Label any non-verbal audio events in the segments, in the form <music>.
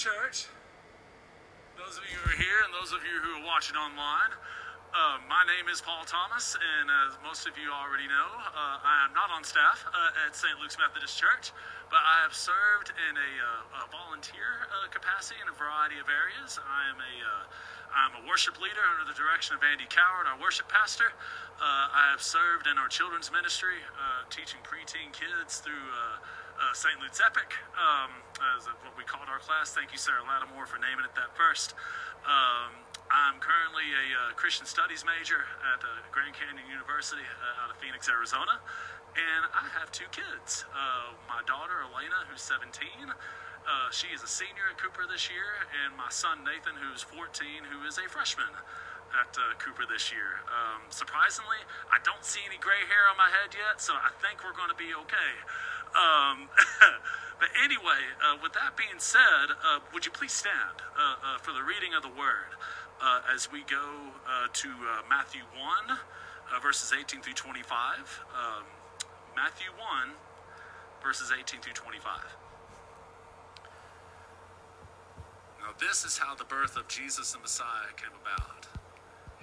church. Those of you who are here and those of you who are watching online. Uh, my name is Paul Thomas, and as most of you already know, uh, I am not on staff uh, at St. Luke's Methodist Church, but I have served in a, uh, a volunteer uh, capacity in a variety of areas. I am a I'm a worship leader under the direction of Andy Coward, our worship pastor. I have served in our children's ministry, teaching preteen kids through St. Luke's Epic, um, as what we called our class. Thank you, Sarah Lattimore, for naming it that first. Um, I'm currently a uh, Christian Studies major at uh, Grand Canyon University uh, out of Phoenix, Arizona, and I have two kids. Uh, my daughter, Elena, who's 17, uh, she is a senior at Cooper this year, and my son, Nathan, who's 14, who is a freshman at uh, Cooper this year. Um, surprisingly, I don't see any gray hair on my head yet, so I think we're going to be okay. Um, <laughs> but anyway, uh, with that being said, uh, would you please stand uh, for the reading of the word? uh, as we go uh, to uh, Matthew 1, uh, verses 18 through 25. Um, Matthew 1, verses 18 through 25. Now, this is how the birth of Jesus the Messiah came about.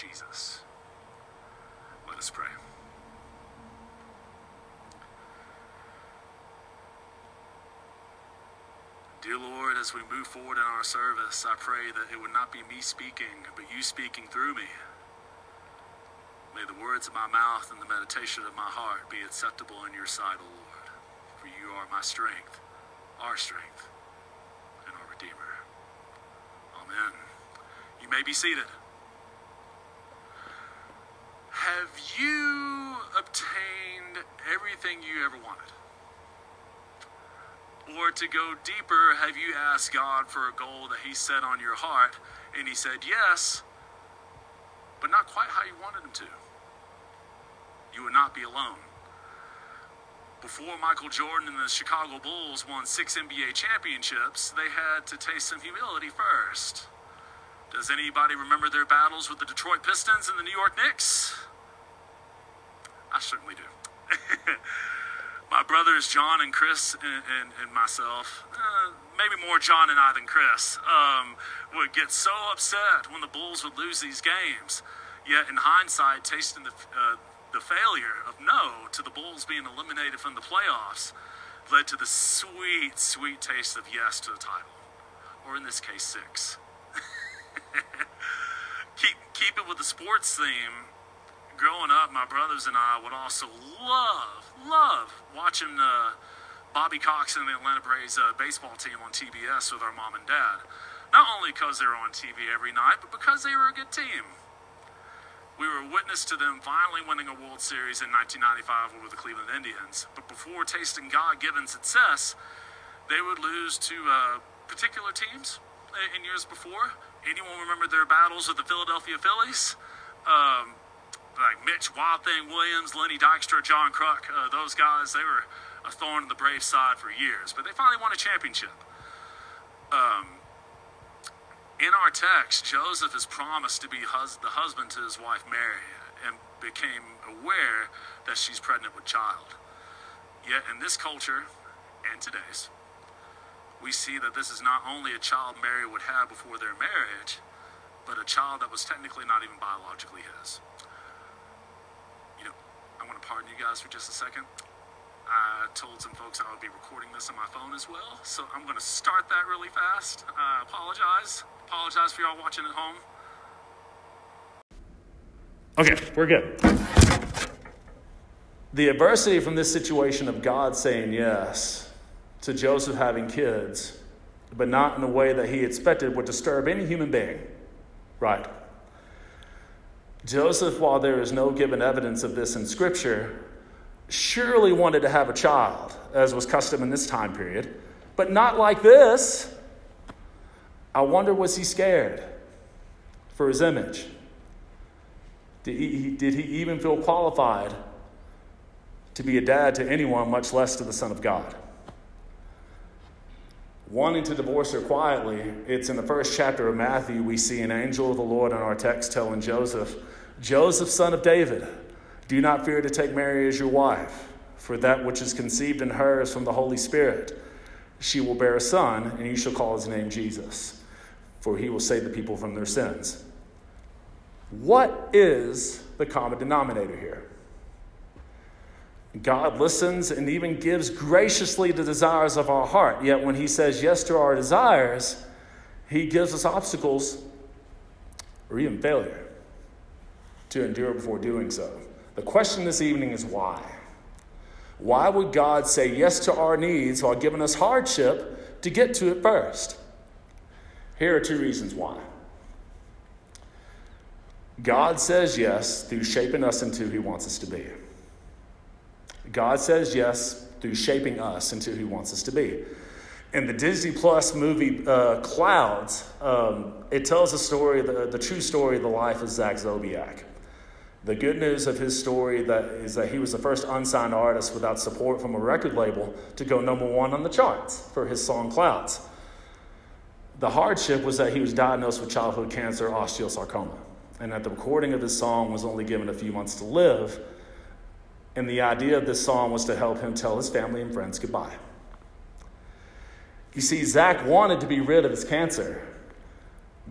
Jesus. Let us pray. Dear Lord, as we move forward in our service, I pray that it would not be me speaking, but you speaking through me. May the words of my mouth and the meditation of my heart be acceptable in your sight, O Lord, for you are my strength, our strength, and our Redeemer. Amen. You may be seated. Have you obtained everything you ever wanted? Or to go deeper, have you asked God for a goal that He set on your heart and He said yes, but not quite how you wanted Him to? You would not be alone. Before Michael Jordan and the Chicago Bulls won six NBA championships, they had to taste some humility first. Does anybody remember their battles with the Detroit Pistons and the New York Knicks? I certainly do. <laughs> my brothers John and Chris and, and, and myself, uh, maybe more John and I than Chris, um, would get so upset when the Bulls would lose these games. Yet in hindsight, tasting the, uh, the failure of no to the Bulls being eliminated from the playoffs led to the sweet, sweet taste of yes to the title. Or in this case, six. <laughs> keep, keep it with the sports theme growing up, my brothers and I would also love, love watching uh, Bobby Cox and the Atlanta Braves uh, baseball team on TBS with our mom and dad. Not only because they were on TV every night, but because they were a good team. We were witness to them finally winning a World Series in 1995 over the Cleveland Indians. But before tasting God given success, they would lose to uh, particular teams in years before. Anyone remember their battles with the Philadelphia Phillies? Um, like Mitch Wild Thing Williams, Lenny Dykstra, John Kruk, uh, those guys, they were a thorn in the Braves side for years, but they finally won a championship. Um, in our text, Joseph is promised to be hus- the husband to his wife Mary and became aware that she's pregnant with child. Yet in this culture and today's, we see that this is not only a child Mary would have before their marriage, but a child that was technically not even biologically his pardon you guys for just a second. I told some folks I would be recording this on my phone as well, so I'm going to start that really fast. I apologize. Apologize for y'all watching at home. Okay, we're good. The adversity from this situation of God saying yes to Joseph having kids, but not in a way that he expected, would disturb any human being. Right. Joseph, while there is no given evidence of this in Scripture, surely wanted to have a child, as was custom in this time period, but not like this. I wonder, was he scared for his image? Did he, did he even feel qualified to be a dad to anyone, much less to the Son of God? Wanting to divorce her quietly, it's in the first chapter of Matthew, we see an angel of the Lord in our text telling Joseph, Joseph, son of David, do not fear to take Mary as your wife, for that which is conceived in her is from the Holy Spirit. She will bear a son, and you shall call his name Jesus, for he will save the people from their sins. What is the common denominator here? God listens and even gives graciously the desires of our heart. Yet when He says yes to our desires, He gives us obstacles or even failure to endure before doing so. The question this evening is why? Why would God say yes to our needs while giving us hardship to get to it first? Here are two reasons why. God says yes through shaping us into who He wants us to be. God says yes through shaping us into who He wants us to be. In the Disney Plus movie uh, Clouds, um, it tells the story, the, the true story of the life of Zach Sobiech. The good news of his story that is that he was the first unsigned artist without support from a record label to go number one on the charts for his song Clouds. The hardship was that he was diagnosed with childhood cancer, osteosarcoma, and that the recording of his song was only given a few months to live. And the idea of this song was to help him tell his family and friends goodbye. You see, Zach wanted to be rid of his cancer.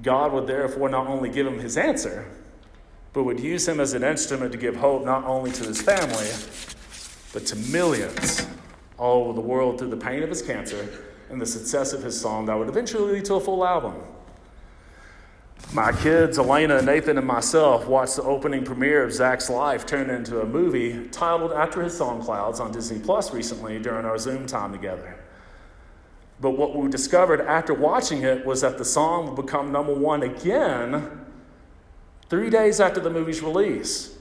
God would therefore not only give him his answer, but would use him as an instrument to give hope not only to his family, but to millions all over the world through the pain of his cancer and the success of his song that would eventually lead to a full album. My kids, Elena, Nathan, and myself watched the opening premiere of Zach's life turn into a movie titled after his song Clouds on Disney Plus recently during our Zoom time together. But what we discovered after watching it was that the song would become number one again three days after the movie's release.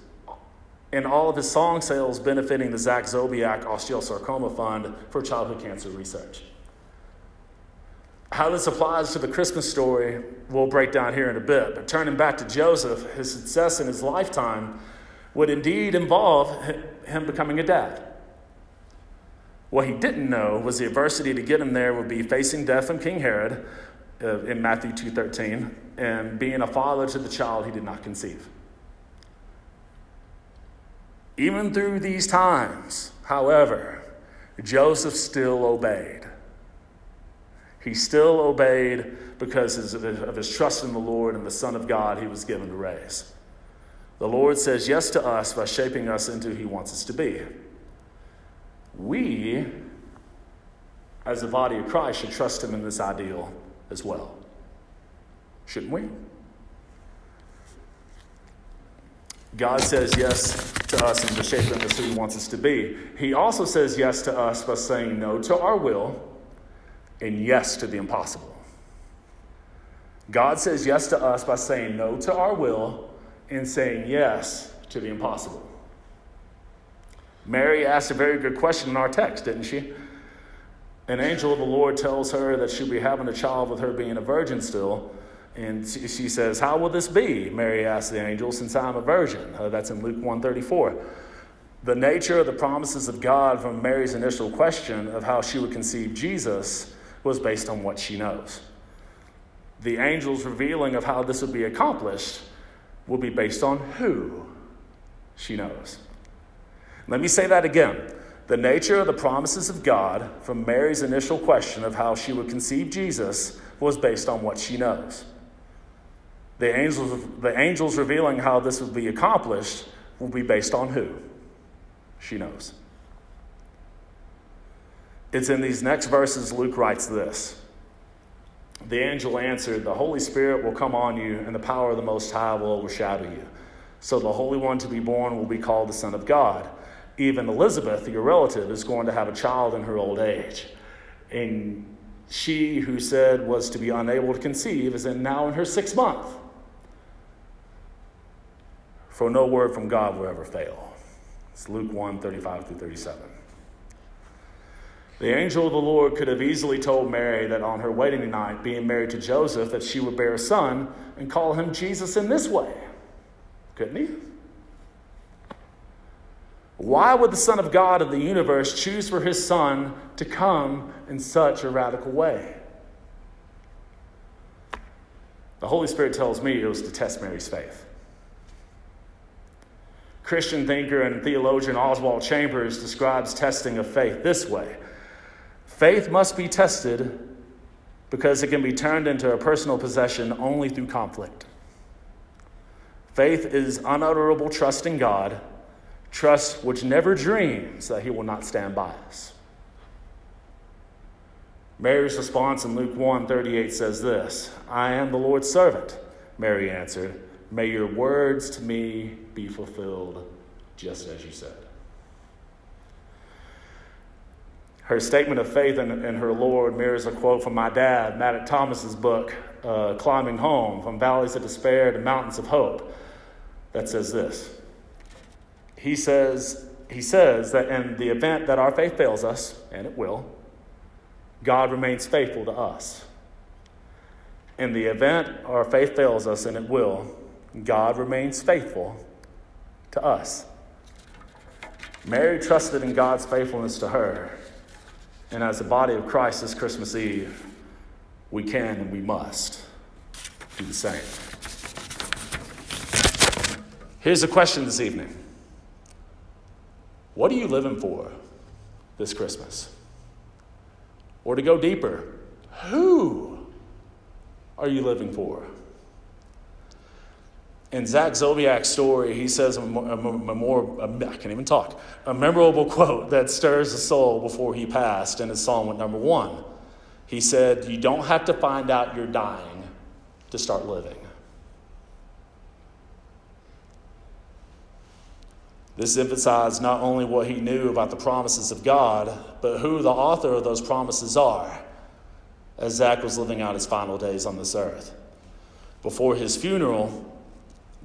And all of his song sales benefiting the Zach Sobiech Osteosarcoma Fund for Childhood Cancer Research. How this applies to the Christmas story, we'll break down here in a bit. But turning back to Joseph, his success in his lifetime would indeed involve him becoming a dad. What he didn't know was the adversity to get him there would be facing death from King Herod uh, in Matthew 2:13 and being a father to the child he did not conceive. Even through these times, however, Joseph still obeyed. He still obeyed because of his trust in the Lord and the Son of God he was given to raise. The Lord says yes to us by shaping us into who he wants us to be. We, as the body of Christ, should trust him in this ideal as well. Shouldn't we? God says yes to us and to shaping us who He wants us to be. He also says yes to us by saying no to our will and yes to the impossible. God says yes to us by saying no to our will and saying yes to the impossible. Mary asked a very good question in our text, didn't she? An angel of the Lord tells her that she'll be having a child with her being a virgin still. And she says, How will this be? Mary asked the angel, since I'm a virgin. Uh, that's in Luke 134. The nature of the promises of God from Mary's initial question of how she would conceive Jesus was based on what she knows. The angel's revealing of how this would be accomplished will be based on who she knows. Let me say that again. The nature of the promises of God from Mary's initial question of how she would conceive Jesus was based on what she knows. The angels, the angels revealing how this would be accomplished will be based on who? She knows. It's in these next verses, Luke writes this. The angel answered, The Holy Spirit will come on you, and the power of the Most High will overshadow you. So the Holy One to be born will be called the Son of God. Even Elizabeth, your relative, is going to have a child in her old age. And she who said was to be unable to conceive is in now in her sixth month. For no word from God will ever fail. It's Luke 1 35 through 37. The angel of the Lord could have easily told Mary that on her wedding night, being married to Joseph, that she would bear a son and call him Jesus in this way. Couldn't he? Why would the Son of God of the universe choose for his Son to come in such a radical way? The Holy Spirit tells me it was to test Mary's faith. Christian thinker and theologian Oswald Chambers describes testing of faith this way Faith must be tested because it can be turned into a personal possession only through conflict. Faith is unutterable trust in God, trust which never dreams that He will not stand by us. Mary's response in Luke 1 38 says this I am the Lord's servant, Mary answered. May your words to me be fulfilled just as you said. Her statement of faith in, in her Lord mirrors a quote from my dad, Matt Thomas's book, uh, Climbing Home From Valleys of Despair to Mountains of Hope, that says this. He says, he says that in the event that our faith fails us, and it will, God remains faithful to us. In the event our faith fails us, and it will, God remains faithful to us. Mary trusted in God's faithfulness to her. And as the body of Christ this Christmas Eve, we can and we must do the same. Here's the question this evening What are you living for this Christmas? Or to go deeper, who are you living for? In Zach Sobiech's story, he says a more, I can't even talk, a memorable quote that stirs the soul before he passed in his psalm with number one. He said, You don't have to find out you're dying to start living. This emphasized not only what he knew about the promises of God, but who the author of those promises are, as Zach was living out his final days on this earth. Before his funeral,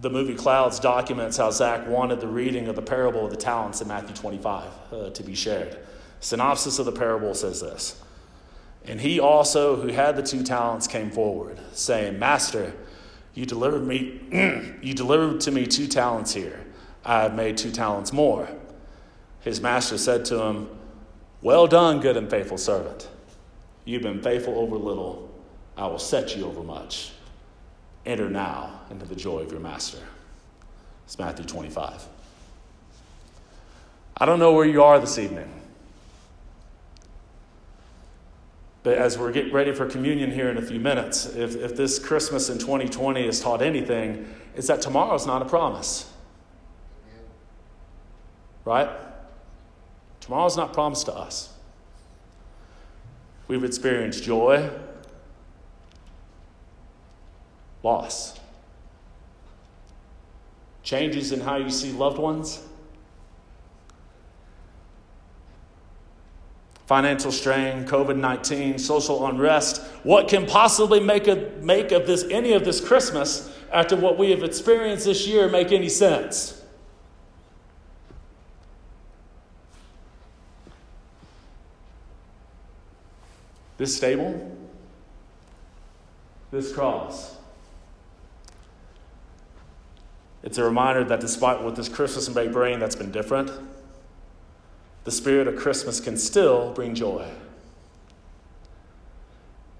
the movie Clouds documents how Zach wanted the reading of the parable of the talents in Matthew 25 uh, to be shared. Synopsis of the parable says this And he also, who had the two talents, came forward, saying, Master, you delivered, me, <clears throat> you delivered to me two talents here. I have made two talents more. His master said to him, Well done, good and faithful servant. You've been faithful over little, I will set you over much. Enter now into the joy of your master. It's Matthew 25. I don't know where you are this evening. But as we're getting ready for communion here in a few minutes, if, if this Christmas in 2020 has taught anything, it's that tomorrow's not a promise. Right? Tomorrow's not promised to us. We've experienced joy, loss, changes in how you see loved ones, financial strain, COVID 19, social unrest. What can possibly make, a, make of this, any of this Christmas after what we have experienced this year make any sense? This stable, this cross. It's a reminder that despite what this Christmas may bring that's been different, the spirit of Christmas can still bring joy.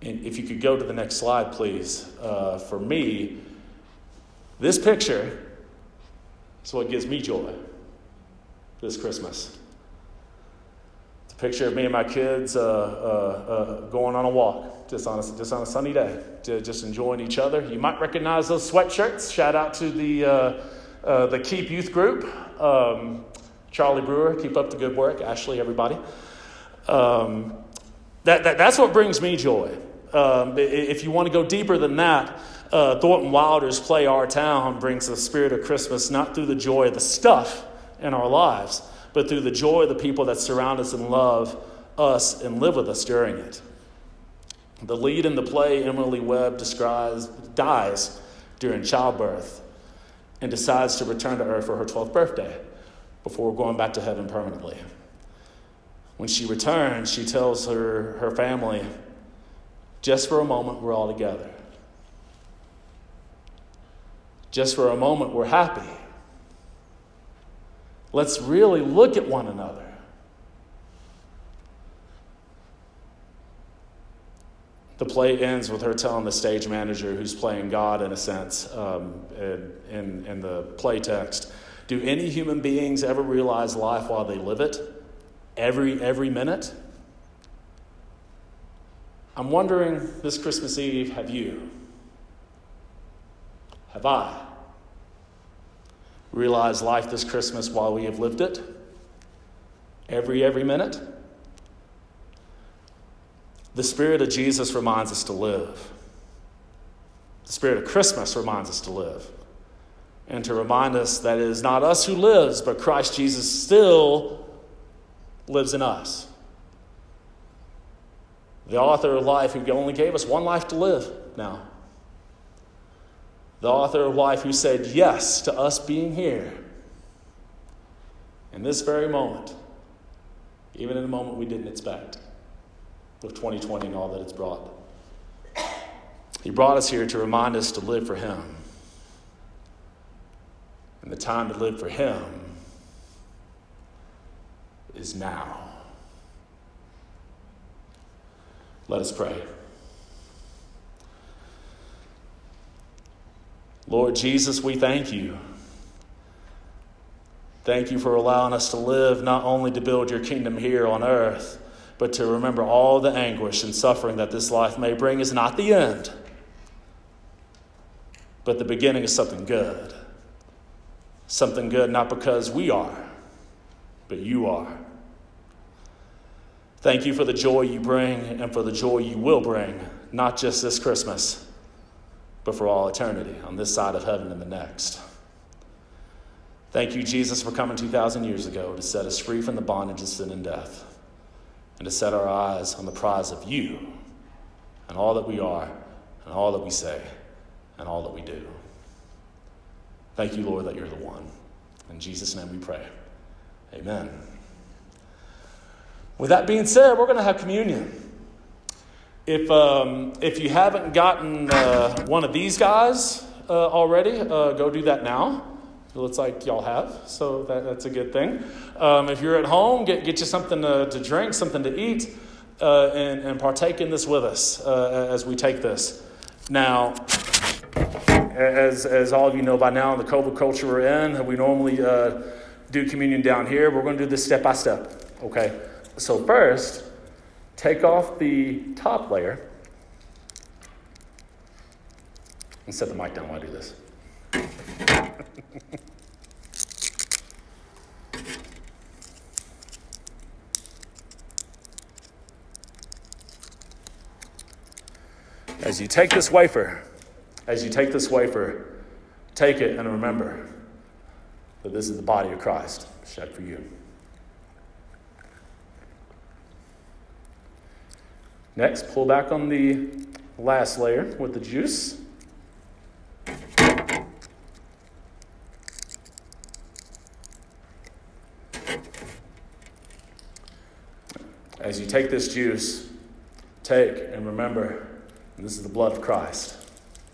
And if you could go to the next slide, please. Uh, for me, this picture is what gives me joy this Christmas. Picture of me and my kids uh, uh, uh going on a walk just on a, just on a sunny day, just enjoying each other. You might recognize those sweatshirts. Shout out to the, uh, uh, the Keep Youth Group. Um, Charlie Brewer, keep up the good work. Ashley, everybody. Um, that, that, that's what brings me joy. Um, if you want to go deeper than that, uh, Thornton Wilder's play Our Town brings the spirit of Christmas not through the joy of the stuff in our lives, but through the joy of the people that surround us and love us and live with us during it. The lead in the play, Emily Webb, describes, dies during childbirth and decides to return to Earth for her 12th birthday before going back to heaven permanently. When she returns, she tells her, her family, just for a moment, we're all together. Just for a moment, we're happy. Let's really look at one another. The play ends with her telling the stage manager, who's playing God in a sense, um, in, in, in the play text, Do any human beings ever realize life while they live it? Every, every minute? I'm wondering this Christmas Eve, have you? Have I? Realized life this Christmas while we have lived it? Every, every minute? The Spirit of Jesus reminds us to live. The Spirit of Christmas reminds us to live. And to remind us that it is not us who lives, but Christ Jesus still lives in us. The author of life who only gave us one life to live now. The author of life who said yes to us being here in this very moment, even in a moment we didn't expect with 2020 and all that it's brought. He brought us here to remind us to live for Him. And the time to live for Him is now. Let us pray. Lord Jesus, we thank you. Thank you for allowing us to live not only to build your kingdom here on earth but to remember all the anguish and suffering that this life may bring is not the end, but the beginning of something good. Something good not because we are, but you are. Thank you for the joy you bring and for the joy you will bring, not just this Christmas, but for all eternity on this side of heaven and the next. Thank you, Jesus, for coming 2,000 years ago to set us free from the bondage of sin and death and to set our eyes on the prize of you and all that we are and all that we say and all that we do. Thank you, Lord, that you're the one. In Jesus' name we pray. Amen. With that being said, we're going to have communion. If, um, if you haven't gotten uh, one of these guys uh, already, uh, go do that now. It looks like y'all have, so that, that's a good thing. Um, if you're at home, get, get you something to, to drink, something to eat, uh, and, and partake in this with us uh, as we take this. Now, as, as all of you know by now, the COVID culture we're in, we normally uh, do communion down here. We're going to do this step by step, okay? So, first, take off the top layer and set the mic down while I do this. as you take this wafer, as you take this wafer, take it and remember that this is the body of Christ shed for you. Next, pull back on the last layer with the juice. As you take this juice, take and remember this is the blood of Christ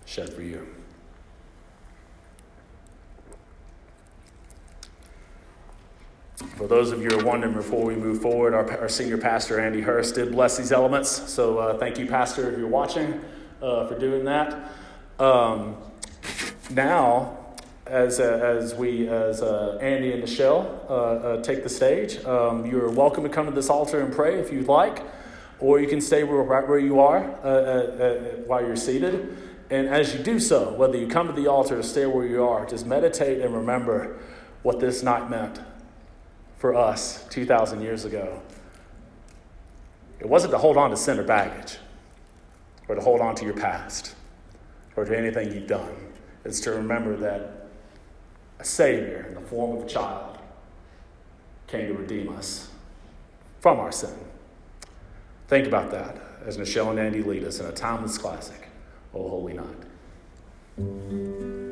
shed for you. For those of you who are wondering before we move forward, our, our senior pastor, Andy Hurst, did bless these elements. So uh, thank you, Pastor, if you're watching, uh, for doing that. Um, now, as, uh, as we, as uh, Andy and Michelle uh, uh, take the stage, um, you're welcome to come to this altar and pray if you'd like or you can stay right where you are while you're seated. And as you do so, whether you come to the altar or stay where you are, just meditate and remember what this night meant for us 2,000 years ago. It wasn't to hold on to sin or baggage, or to hold on to your past, or to anything you've done. It's to remember that a Savior in the form of a child came to redeem us from our sin. Think about that as Michelle and Andy lead us in a timeless classic, O Holy Night.